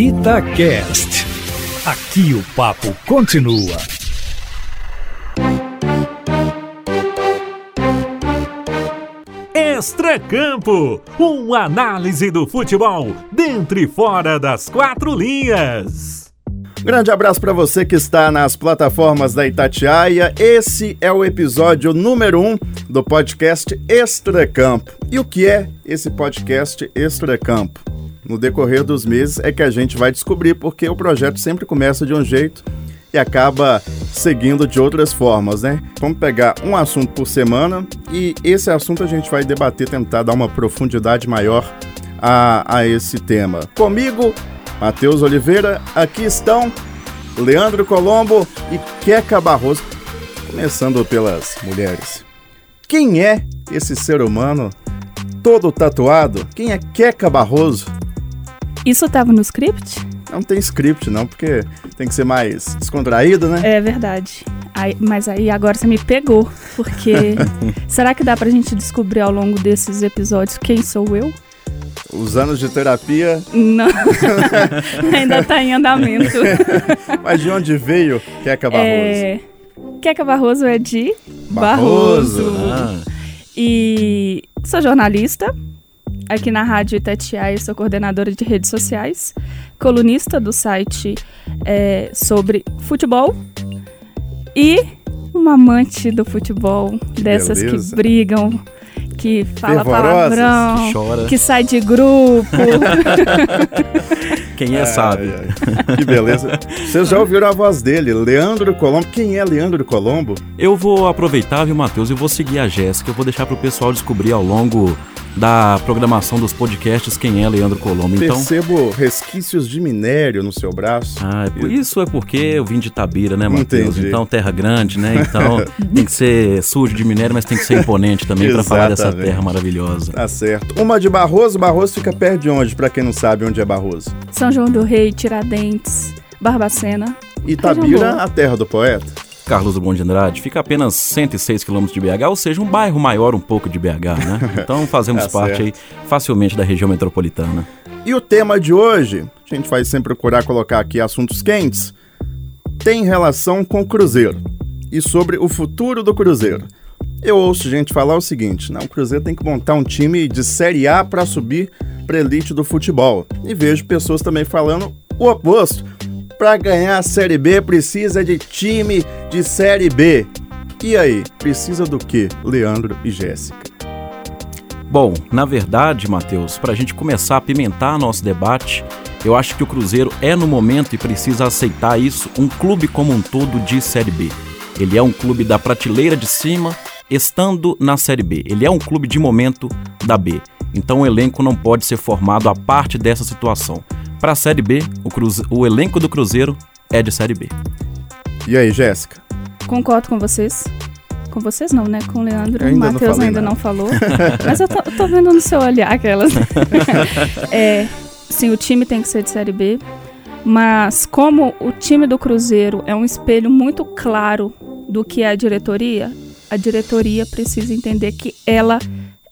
Itacast. Aqui o papo continua. Extracampo, uma análise do futebol dentro e fora das quatro linhas. Grande abraço para você que está nas plataformas da Itatiaia. Esse é o episódio número 1 um do podcast Extracampo. E o que é esse podcast Extracampo? No decorrer dos meses é que a gente vai descobrir, porque o projeto sempre começa de um jeito e acaba seguindo de outras formas, né? Vamos pegar um assunto por semana e esse assunto a gente vai debater, tentar dar uma profundidade maior a, a esse tema. Comigo, Matheus Oliveira, aqui estão Leandro Colombo e Queca Barroso. Começando pelas mulheres. Quem é esse ser humano todo tatuado? Quem é Queca Barroso? Isso estava no script? Não tem script, não, porque tem que ser mais descontraído, né? É verdade. Aí, mas aí agora você me pegou, porque será que dá pra gente descobrir ao longo desses episódios quem sou eu? Os anos de terapia. Não, ainda tá em andamento. Mas de onde veio Queca Barroso? É... Queca Barroso é de Barroso. Barroso. Ah. E sou jornalista, aqui na Rádio Itatiaia, sou coordenadora de redes sociais, colunista do site é, sobre futebol e uma amante do futebol, dessas beleza. que brigam, que fala Fervorosas, palavrão, que chora. que sai de grupo. Quem é sabe. Ai. Que beleza. Vocês já ouviram a voz dele, Leandro Colombo. Quem é Leandro Colombo? Eu vou aproveitar, viu, Matheus, e vou seguir a Jéssica. Eu vou deixar pro pessoal descobrir ao longo da programação dos podcasts quem é Leandro Colombo. Então, Percebo resquícios de minério no seu braço. ah, é isso é porque eu vim de Tabira, né, Matheus? Então, terra grande, né? Então, tem que ser sujo de minério, mas tem que ser imponente também para falar dessa terra maravilhosa. Tá certo. Uma de Barroso. Barroso fica perto de onde, pra quem não sabe onde é Barroso? São João do Rei, Tiradentes, Barbacena. Itabira, boa. a terra do poeta. Carlos Drummond de Andrade fica a apenas 106 quilômetros de BH, ou seja, um bairro maior um pouco de BH, né? Então fazemos Tá parte aí facilmente da região metropolitana. E o tema de hoje, a gente vai sempre procurar colocar aqui assuntos quentes, tem relação com o Cruzeiro e sobre o futuro do Cruzeiro. Eu ouço gente falar o seguinte: não, o Cruzeiro tem que montar um time de Série A para subir para elite do futebol. E vejo pessoas também falando o oposto. Para ganhar a Série B precisa de time de Série B. E aí, precisa do que, Leandro e Jéssica? Bom, na verdade, Matheus, para a gente começar a apimentar nosso debate, eu acho que o Cruzeiro é no momento e precisa aceitar isso, um clube como um todo de Série B. Ele é um clube da prateleira de cima, estando na Série B. Ele é um clube de momento da B. Então o elenco não pode ser formado a parte dessa situação. Para a Série B, o, Cruze- o elenco do Cruzeiro é de Série B. E aí, Jéssica? Concordo com vocês. Com vocês não, né? Com o Leandro. O ainda não Matheus ainda nada. não falou. Mas eu tô, eu tô vendo no seu olhar aquelas. é, sim, o time tem que ser de Série B. Mas como o time do Cruzeiro é um espelho muito claro do que é a diretoria, a diretoria precisa entender que ela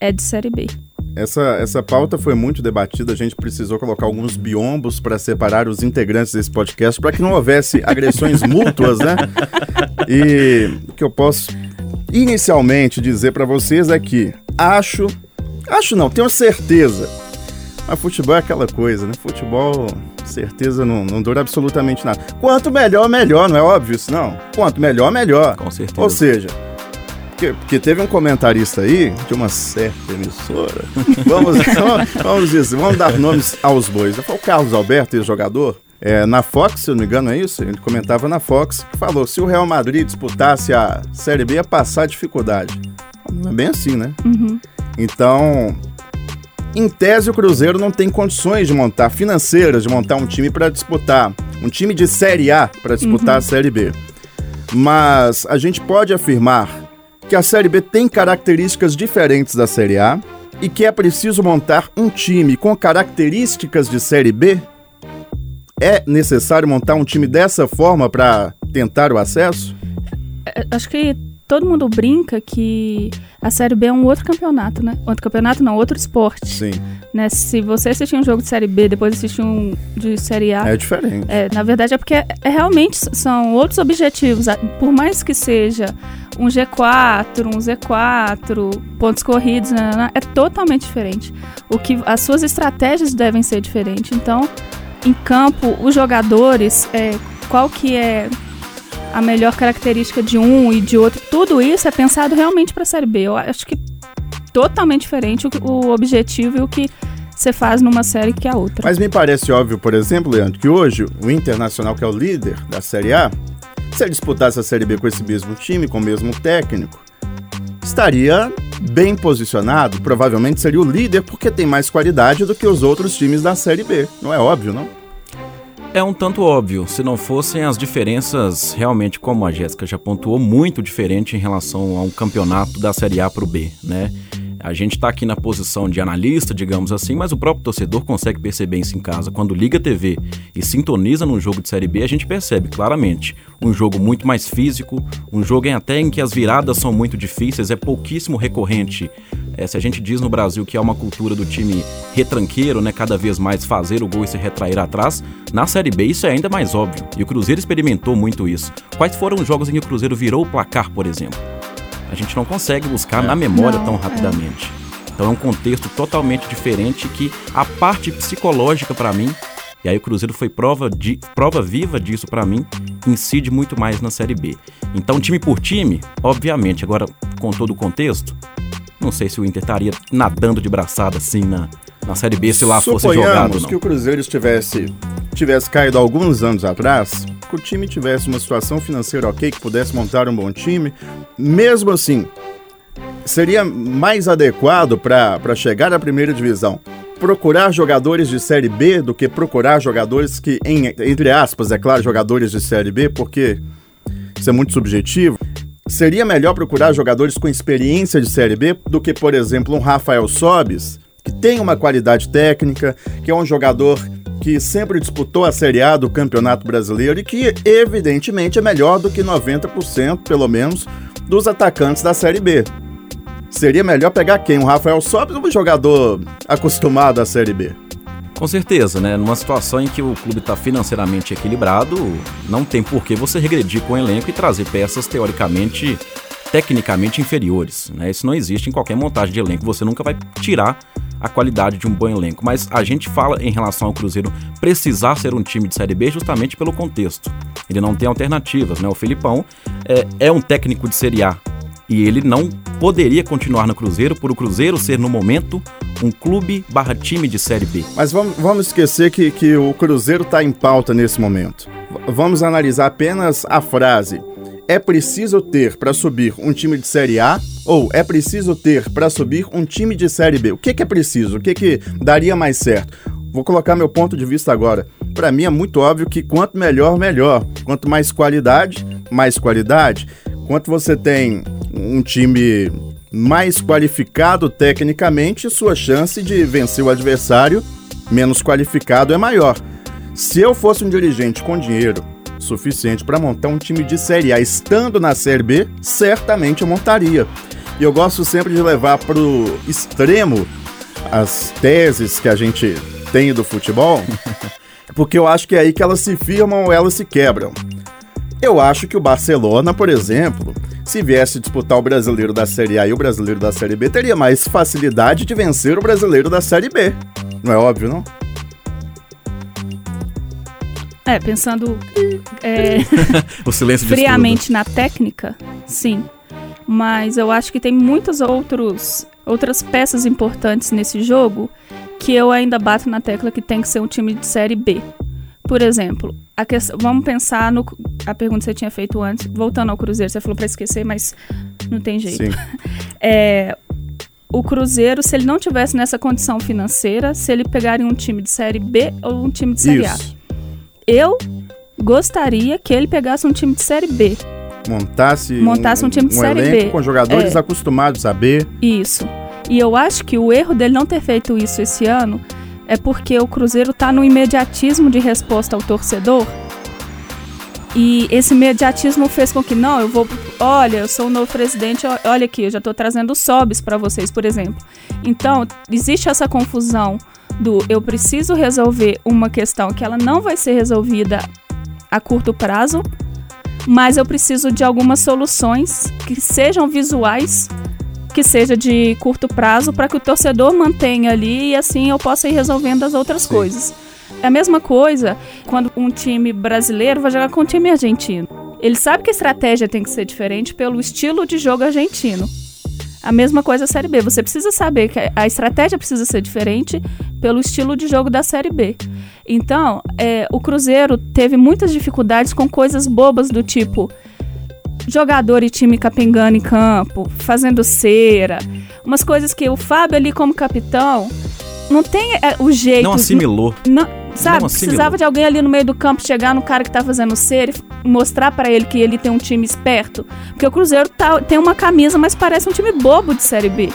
é de Série B. Essa, essa pauta foi muito debatida, a gente precisou colocar alguns biombos para separar os integrantes desse podcast, para que não houvesse agressões mútuas, né? E o que eu posso inicialmente dizer para vocês é que acho, acho não, tenho certeza, mas futebol é aquela coisa, né? Futebol, certeza, não, não dura absolutamente nada. Quanto melhor, melhor, não é óbvio isso, não? Quanto melhor, melhor. Com certeza. Ou seja, porque, porque teve um comentarista aí de uma certa emissora. Vamos, vamos, vamos dizer, vamos dar nomes aos bois. Foi o Carlos Alberto, ex-jogador. É, na Fox, se eu não me engano, é isso? Ele comentava na Fox que falou: se o Real Madrid disputasse a Série B, ia passar dificuldade. Não é bem assim, né? Então, em tese, o Cruzeiro não tem condições de montar, financeiras, de montar um time para disputar. Um time de Série A para disputar a Série B. Mas a gente pode afirmar que a Série B tem características diferentes da Série A e que é preciso montar um time com características de Série B? É necessário montar um time dessa forma para tentar o acesso? É, Acho que todo mundo brinca que a Série B é um outro campeonato, né? Outro campeonato não, outro esporte. Sim. Né? Se você assistir um jogo de Série B, depois assistir um de Série A. É diferente. É, na verdade é porque é, é realmente são outros objetivos. Por mais que seja um G4, um Z4, pontos corridos, né, né, né, é totalmente diferente. O que as suas estratégias devem ser diferentes. Então, em campo, os jogadores, é, qual que é a melhor característica de um e de outro. Tudo isso é pensado realmente para a Série B. Eu acho que totalmente diferente o, o objetivo e o que você faz numa série que a outra. Mas me parece óbvio, por exemplo, Leandro, que hoje o Internacional, que é o líder da Série A, se ele disputasse a Série B com esse mesmo time, com o mesmo técnico, estaria bem posicionado, provavelmente seria o líder porque tem mais qualidade do que os outros times da Série B. Não é óbvio, não? É um tanto óbvio, se não fossem as diferenças realmente, como a Jéssica já pontuou, muito diferente em relação a um campeonato da Série A para o B, né? A gente está aqui na posição de analista, digamos assim, mas o próprio torcedor consegue perceber isso em casa. Quando liga a TV e sintoniza num jogo de Série B, a gente percebe claramente um jogo muito mais físico, um jogo em até em que as viradas são muito difíceis, é pouquíssimo recorrente. É, se a gente diz no Brasil que é uma cultura do time retranqueiro, né, cada vez mais fazer o gol e se retrair atrás, na Série B isso é ainda mais óbvio. E o Cruzeiro experimentou muito isso. Quais foram os jogos em que o Cruzeiro virou o placar, por exemplo? A gente não consegue buscar na memória não, tão rapidamente. É. Então é um contexto totalmente diferente que a parte psicológica para mim, e aí o Cruzeiro foi prova, de, prova viva disso para mim, incide muito mais na Série B. Então time por time, obviamente, agora com todo o contexto, não sei se o Inter estaria nadando de braçada assim na, na Série B se lá Suponhamos fosse jogado. Não. que o Cruzeiro estivesse tivesse caído alguns anos atrás, que o time tivesse uma situação financeira ok, que pudesse montar um bom time, mesmo assim, seria mais adequado para chegar à primeira divisão procurar jogadores de Série B do que procurar jogadores que, em, entre aspas, é claro, jogadores de Série B, porque isso é muito subjetivo. Seria melhor procurar jogadores com experiência de Série B do que, por exemplo, um Rafael Sobis, que tem uma qualidade técnica, que é um jogador que sempre disputou a Série A do Campeonato Brasileiro e que, evidentemente, é melhor do que 90%, pelo menos, dos atacantes da Série B. Seria melhor pegar quem? Um Rafael Sobis ou um jogador acostumado à Série B? Com certeza, né? Numa situação em que o clube está financeiramente equilibrado, não tem por que você regredir com o elenco e trazer peças teoricamente, tecnicamente inferiores. Né? Isso não existe em qualquer montagem de elenco. Você nunca vai tirar a qualidade de um bom elenco. Mas a gente fala em relação ao Cruzeiro precisar ser um time de Série B justamente pelo contexto. Ele não tem alternativas, né? O Filipão é, é um técnico de Série A e ele não poderia continuar no Cruzeiro por o Cruzeiro ser, no momento, um clube barra time de Série B. Mas vamos, vamos esquecer que, que o Cruzeiro está em pauta nesse momento. Vamos analisar apenas a frase é preciso ter para subir um time de Série A ou é preciso ter para subir um time de Série B? O que, que é preciso? O que, que daria mais certo? Vou colocar meu ponto de vista agora. Para mim é muito óbvio que quanto melhor, melhor. Quanto mais qualidade, mais qualidade. Quanto você tem um time mais qualificado tecnicamente, sua chance de vencer o adversário menos qualificado é maior. Se eu fosse um dirigente com dinheiro suficiente para montar um time de Série A. Estando na Série B, certamente eu montaria. E eu gosto sempre de levar para o extremo as teses que a gente tem do futebol, porque eu acho que é aí que elas se firmam ou elas se quebram. Eu acho que o Barcelona, por exemplo, se viesse disputar o brasileiro da Série A e o brasileiro da Série B, teria mais facilidade de vencer o brasileiro da Série B. Não é óbvio, não? É, pensando é, o silêncio friamente na técnica, sim. Mas eu acho que tem muitas outros, outras peças importantes nesse jogo que eu ainda bato na tecla que tem que ser um time de série B. Por exemplo, questão, vamos pensar no a pergunta que você tinha feito antes, voltando ao Cruzeiro, você falou para esquecer, mas não tem jeito. Sim. É, o Cruzeiro, se ele não tivesse nessa condição financeira, se ele pegaria um time de série B ou um time de série Isso. A eu gostaria que ele pegasse um time de Série B. Montasse, Montasse um, time de um Série elenco B. com jogadores É. acostumados a B. Isso. E eu acho que o erro dele não ter feito isso esse ano é porque o Cruzeiro tá no imediatismo de resposta ao torcedor. E esse imediatismo fez com que, não, eu vou. Olha, eu sou o novo presidente, olha aqui, eu já estou trazendo sobes para vocês, por exemplo. Então, existe essa confusão do eu preciso resolver uma questão que ela não vai ser resolvida a curto prazo, mas eu preciso de algumas soluções que sejam visuais, que seja de curto prazo, para que o torcedor mantenha ali e assim eu possa ir resolvendo as outras Sim. coisas. É a mesma coisa quando um time brasileiro vai jogar com um time argentino. Ele sabe que a estratégia tem que ser diferente pelo estilo de jogo argentino. A mesma coisa a Série B. Você precisa saber que a estratégia precisa ser diferente pelo estilo de jogo da Série B. Então, é, o Cruzeiro teve muitas dificuldades com coisas bobas do tipo jogador e time capengando em campo, fazendo cera, umas coisas que o Fábio ali como capitão não tem é, o jeito. Não assimilou. Não, sabe? Não precisava de alguém ali no meio do campo chegar no cara que tá fazendo cera e mostrar para ele que ele tem um time esperto. Porque o Cruzeiro tá, tem uma camisa, mas parece um time bobo de Série B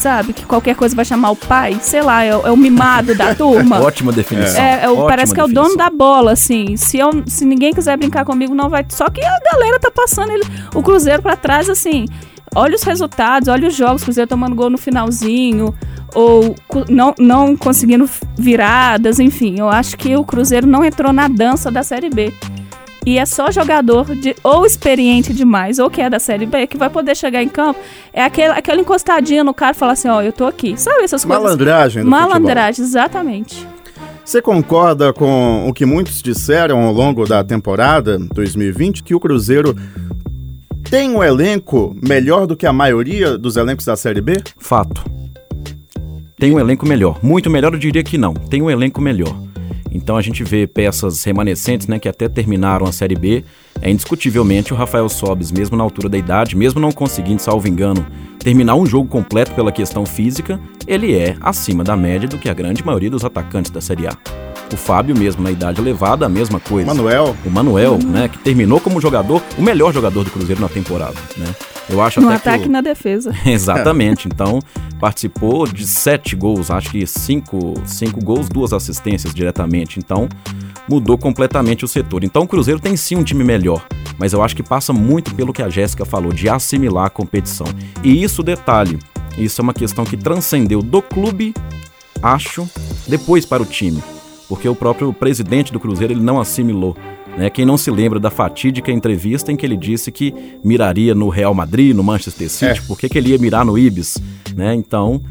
sabe? Que qualquer coisa vai chamar o pai, sei lá, é, é o mimado da turma. Ótima definição. É, é o, parece que é o dono da bola, assim. Se, eu, se ninguém quiser brincar comigo, não vai. Só que a galera tá passando ele, o Cruzeiro para trás, assim. Olha os resultados, olha os jogos, o Cruzeiro tomando gol no finalzinho, ou não, não conseguindo viradas, enfim. Eu acho que o Cruzeiro não entrou na dança da Série B e é só jogador de ou experiente demais ou que é da série B que vai poder chegar em campo. É aquele, aquela encostadinha no cara e falar assim, ó, oh, eu tô aqui. Sabe essas coisas? Malandragem Malandragem, futebol. exatamente. Você concorda com o que muitos disseram ao longo da temporada 2020 que o Cruzeiro tem um elenco melhor do que a maioria dos elencos da Série B? Fato. Tem um elenco melhor. Muito melhor eu diria que não. Tem um elenco melhor. Então a gente vê peças remanescentes, né, que até terminaram a Série B. É indiscutivelmente o Rafael Sobes, mesmo na altura da idade, mesmo não conseguindo, salvo engano, terminar um jogo completo pela questão física, ele é acima da média do que a grande maioria dos atacantes da Série A. O Fábio, mesmo na idade elevada, a mesma coisa. Manuel. O Manuel, uhum. né, que terminou como jogador, o melhor jogador do Cruzeiro na temporada, né? Eu acho no ataque e na defesa. Exatamente. Então, participou de sete gols, acho que cinco, cinco gols, duas assistências diretamente. Então, mudou completamente o setor. Então, o Cruzeiro tem sim um time melhor, mas eu acho que passa muito pelo que a Jéssica falou, de assimilar a competição. E isso, detalhe, isso é uma questão que transcendeu do clube, acho, depois para o time. Porque o próprio presidente do Cruzeiro ele não assimilou né? Quem não se lembra da fatídica entrevista em que ele disse que miraria no Real Madrid, no Manchester City, é. por que, que ele ia mirar no Ibis? Né? Então,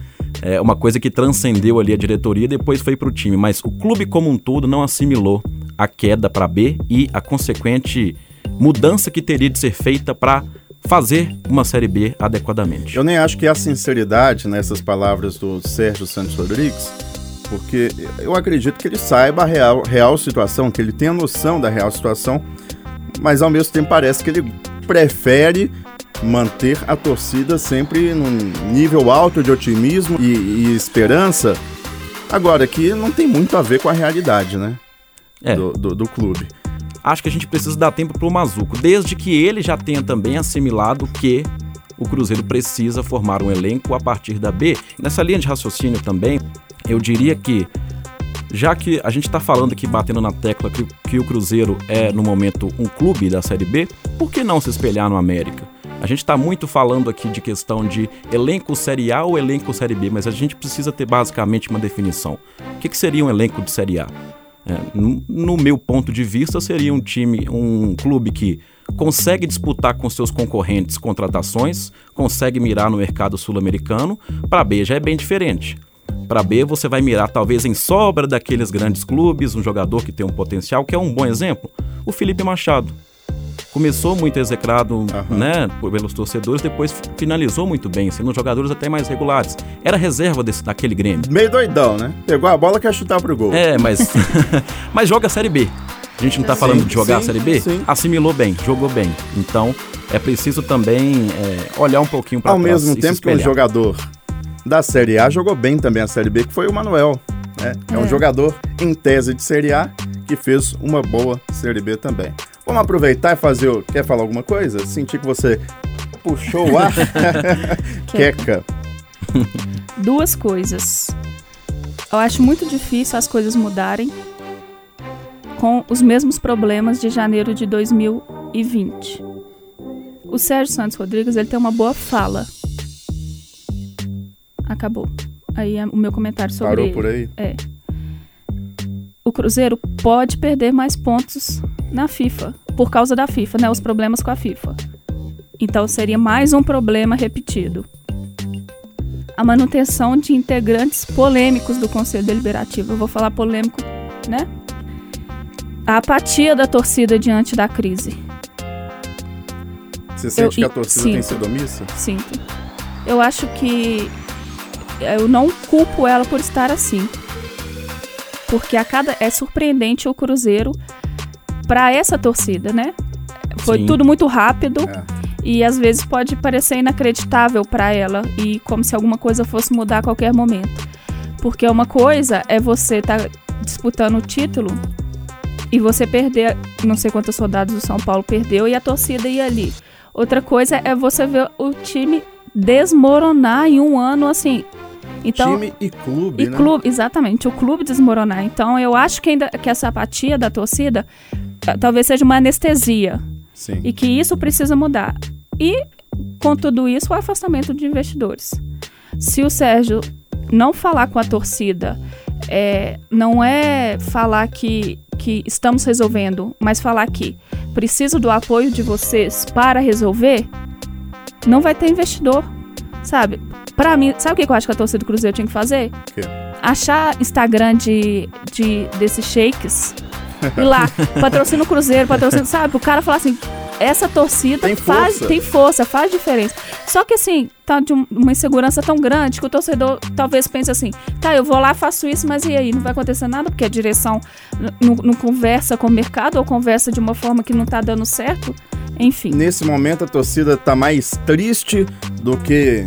é uma coisa que transcendeu ali a diretoria e depois foi para o time. Mas o clube como um todo não assimilou a queda para B e a consequente mudança que teria de ser feita para fazer uma Série B adequadamente. Eu nem acho que há sinceridade nessas palavras do Sérgio Santos Rodrigues porque eu acredito que ele saiba a real, real situação, que ele tenha noção da real situação, mas ao mesmo tempo parece que ele prefere manter a torcida sempre num nível alto de otimismo e, e esperança. Agora, que não tem muito a ver com a realidade, né? É. Do, do, do clube acho que a gente precisa dar tempo pro Mazuco, desde que ele já tenha também assimilado que o Cruzeiro precisa formar um elenco a partir da B. Nessa linha de raciocínio também, eu diria que, já que a gente está falando aqui, batendo na tecla, que, que o Cruzeiro é, no momento, um clube da Série B, por que não se espelhar no América? A gente está muito falando aqui de questão de elenco Série A ou elenco Série B, mas a gente precisa ter basicamente uma definição. O que, que seria um elenco de Série A? É, no, no, meu ponto de vista, seria um time, um clube que consegue disputar com seus concorrentes contratações, consegue mirar no mercado sul-americano. Para B já é bem diferente. Para B, você vai mirar talvez em sobra daqueles grandes clubes, um jogador que tem um potencial, que é um bom exemplo, o Felipe Machado. Começou muito execrado uhum. né, pelos torcedores, depois finalizou muito bem, sendo jogadores até mais regulares. Era reserva desse, daquele Grêmio. Meio doidão, né? Pegou a bola quer chutar pro gol. É, mas, mas joga a Série B. A gente não está falando de jogar sim, a Série B? Sim. Assimilou bem, jogou bem. Então, é preciso também é, olhar um pouquinho para trás. Ao mesmo tempo que o jogador da Série A jogou bem também a Série B, que foi o Manuel. Né? É. é um jogador em tese de Série A que fez uma boa Série B também. Vamos aproveitar e fazer. O... Quer falar alguma coisa? Senti que você puxou o ar. Queca. Duas coisas. Eu acho muito difícil as coisas mudarem com os mesmos problemas de janeiro de 2020. O Sérgio Santos Rodrigues ele tem uma boa fala. Acabou. Aí o meu comentário sobre Parou ele. por aí? É. O Cruzeiro pode perder mais pontos na FIFA, por causa da FIFA, né? Os problemas com a FIFA. Então seria mais um problema repetido. A manutenção de integrantes polêmicos do Conselho Deliberativo. Eu vou falar polêmico, né? A apatia da torcida diante da crise. Você sente que a Eu- torcida sim. tem sido omissa? Sinto. Eu acho que eu não culpo ela por estar assim. Porque a cada é surpreendente o Cruzeiro para essa torcida, né? Foi Sim. tudo muito rápido É. e às vezes pode parecer inacreditável para ela e como se alguma coisa fosse mudar a qualquer momento. Porque uma coisa é você estar disputando o título e você perder, não sei quantas rodadas o São Paulo perdeu e a torcida ir ali. Outra coisa é você ver o time desmoronar em um ano assim. Então, Time e clube, e né? clube, exatamente, o clube desmoronar. Então, eu acho que ainda que essa apatia da torcida eh, talvez seja uma anestesia Sim. e que isso precisa mudar. E com tudo isso, o afastamento de investidores. Se o Sérgio não falar com a torcida, é, não é falar que, que estamos resolvendo, mas falar que preciso do apoio de vocês para resolver, não vai ter investidor, sabe? Pra mim, sabe o que eu acho que a torcida do Cruzeiro tinha que fazer? O quê? Achar Instagram de, de desses shakes e lá, patrocina o Cruzeiro, patrocina, sabe? O cara falar assim, essa torcida Tem faz, força. tem força, faz diferença. Só que assim, tá de um- uma insegurança tão grande que o torcedor talvez pense assim, tá, eu vou lá, faço isso, mas e aí? Não vai acontecer nada porque a direção não não conversa com o mercado ou conversa de uma forma que não tá dando certo. Enfim. Nesse momento a torcida tá mais triste do que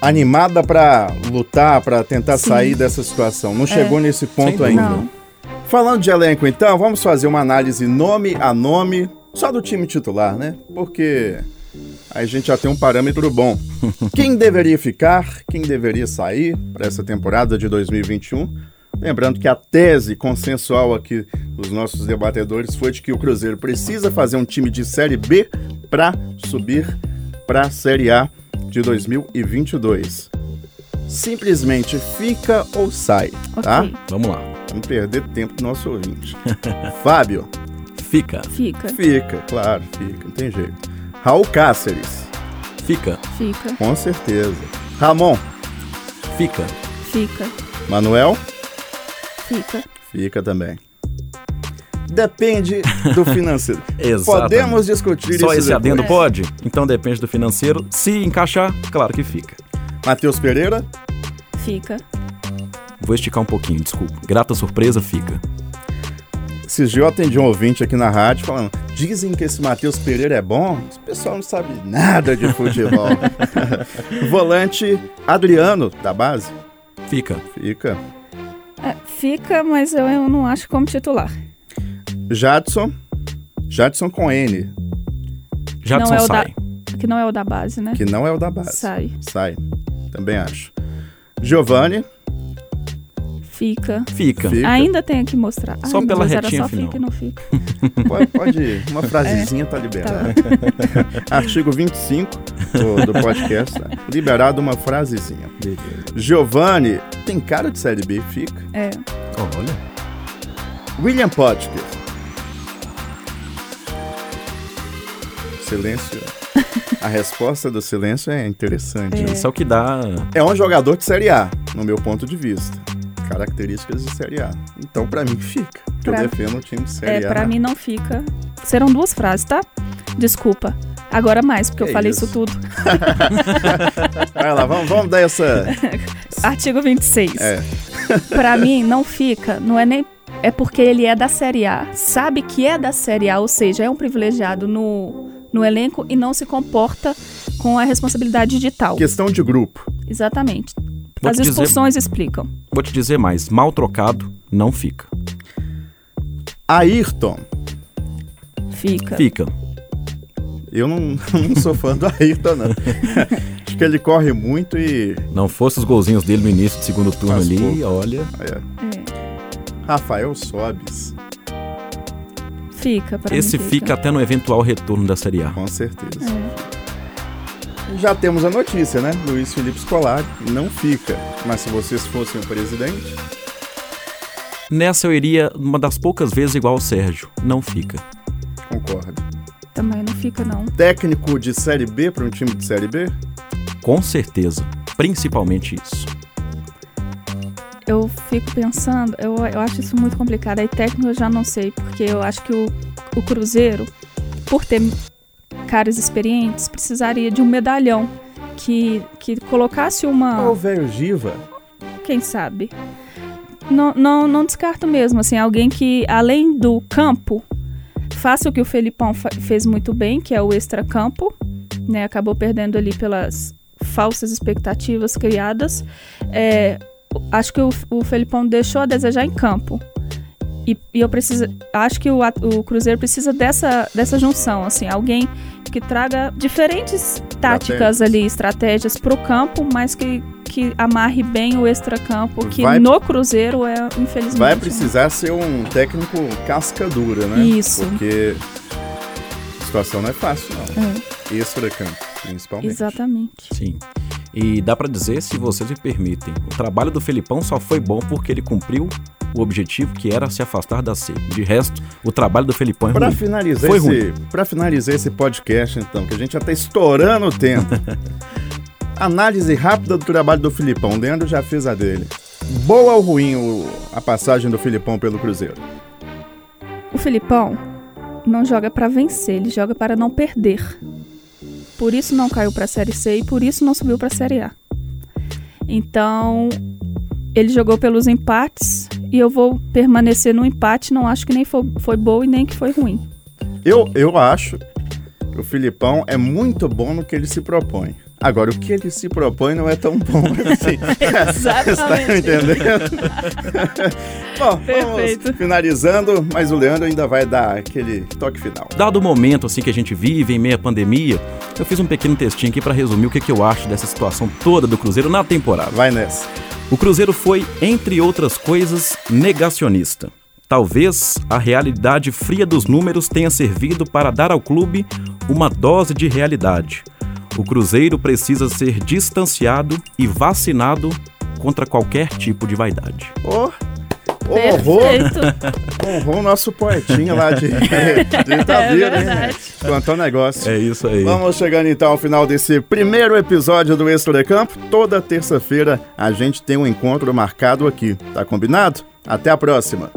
animada pra lutar, pra tentar Sim. sair dessa situação. Não chegou nesse ponto ainda. Não. Falando de elenco, então, vamos fazer uma análise nome a nome, só do time titular, né? Porque aí a gente já tem um parâmetro bom. Quem deveria ficar, quem deveria sair para essa temporada de 2021? Lembrando que a tese consensual aqui dos nossos debatedores foi de que o Cruzeiro precisa fazer um time de Série B para subir para a Série A de 2022. Simplesmente fica ou sai, tá? Ok. Vamos lá. Vamos perder tempo do nosso ouvinte. Fábio, Fica, Fica, fica, claro, fica, não tem jeito. Raul Cáceres, fica, fica, com certeza. Ramon, fica. fica, Manuel, fica. fica também. Depende do financeiro. Exatamente. Podemos discutir Só isso esse depois. adendo pode? Então depende do financeiro. Se encaixar, claro que fica. Matheus Pereira, Fica. Vou esticar um pouquinho, desculpa. Grata surpresa, fica. esses dias eu atendi um ouvinte aqui na rádio falando: dizem que esse Matheus Pereira é bom, esse pessoal não sabe nada de futebol. Volante Adriano, da base, Fica. fica. É, fica, mas eu, eu não acho como titular. Jadson, Jadson com N, Jadson não é o sai. da, que não é o da base, né? que não é o da base. Sai. Sai. Também acho. Giovanni, Fica. Fica. fica. Ainda tenho que mostrar. Só Ai, pela retinha só final. fica e não fica. Pode, pode ir. Uma frasezinha tá liberada. Artigo 25 do, do podcast. Tá? Liberado uma frasezinha. Giovanni, tem cara de série B, fica. É. Olha. William Potker. Silêncio. A resposta do silêncio é interessante. né? Isso é o que dá. É um jogador de Série A, no meu ponto de vista. Características de Série A. Então, pra mim, fica. Porque Pra- eu defendo o time de Série É, A. pra mim não fica. Serão duas frases, tá? Desculpa. Agora mais, porque Que eu falei isso. isso tudo. Vai lá, vamos, vamos dar essa. Artigo 26. É. Pra mim, não fica, não é nem. É porque ele é da Série A. Sabe que é da Série A, ou seja, é um privilegiado no, no elenco e não se comporta com a responsabilidade de tal. Questão de grupo. Exatamente. Vou As te dizer- expulsões explicam. Vou te dizer mais. Mal trocado, não fica. Ayrton. Fica. Fica. Eu não, não sou fã do Ayrton, não. Acho que ele corre muito e. Não fosse os golzinhos dele no início do segundo turno Faz ali, pouco. olha. é. É. Rafael Sobes. Fica, pra Esse mim fica até no eventual retorno da Série A. Com certeza. É. Já temos a notícia, né? Luiz Felipe Scolari não fica. Mas se vocês fossem o presidente, Nessa eu iria uma das poucas vezes igual ao Sérgio. Não fica. concordo. Também não fica, não. Técnico de Série B para um time de Série B? Com certeza. Principalmente isso. Eu fico pensando, eu, eu acho isso muito complicado. Aí técnico eu já não sei, porque eu acho que o, o Cruzeiro, por ter caras experientes, precisaria de um medalhão que, que colocasse uma. Ô, velho Giva. quem sabe. Não, não, não descarto mesmo, assim, alguém que, além do campo, faça o que o Felipão fez muito bem, que é o extracampo, né? Acabou perdendo ali pelas falsas expectativas criadas. É, acho que o, o Felipão deixou a desejar em campo. E, e eu preciso, acho que o, o Cruzeiro precisa dessa, dessa junção, assim, alguém que traga diferentes táticas Estratégias. ali, estratégias para o campo, mas que, que amarre bem o extracampo, que Vai- no Cruzeiro é, infelizmente. Vai né? precisar ser um técnico casca dura, né? Isso. Porque a situação não é fácil, não. É, Extra-campo, principalmente. exatamente. Sim. E dá pra dizer, se vocês me permitem, o trabalho do Felipão só foi bom porque ele cumpriu o objetivo que era se afastar da C. De resto, o trabalho do Felipão é Pra ruim. finalizar, Foi esse, pra finalizar esse podcast, então, que a gente já tá estourando o tempo. Análise rápida do trabalho do Filipão. O Leandro já fez a dele. Boa ou ruim o- a passagem do Filipão pelo Cruzeiro? O Filipão não joga para vencer, ele joga para não perder. Por isso não caiu para a Série C e por isso não subiu para a Série A. Então, ele jogou pelos empates e eu vou permanecer no empate. Não acho que nem foi, foi boa e nem que foi ruim. Eu, eu acho o Filipão é muito bom no que ele se propõe. Agora, o que ele se propõe não é tão bom assim. Você está entendendo? bom, Perfeito. vamos finalizando, mas o Leandro ainda vai dar aquele toque final. Dado o momento assim que a gente vive, em meio à pandemia, eu fiz um pequeno textinho aqui pra resumir o que, que eu acho dessa situação toda do Cruzeiro na temporada. Vai nessa. O Cruzeiro foi, entre outras coisas, negacionista. Talvez a realidade fria dos números tenha servido para dar ao clube uma dose de realidade. O Cruzeiro precisa ser distanciado e vacinado contra qualquer tipo de vaidade. Oh, Perfeito. honrou o nosso poetinha lá de, de Itabira, É hein? verdade. Quanto ao negócio. É isso aí. Vamos chegando então ao final desse primeiro episódio do Extra de Campo. Toda terça-feira a gente tem um encontro marcado aqui. Tá combinado? Até a próxima.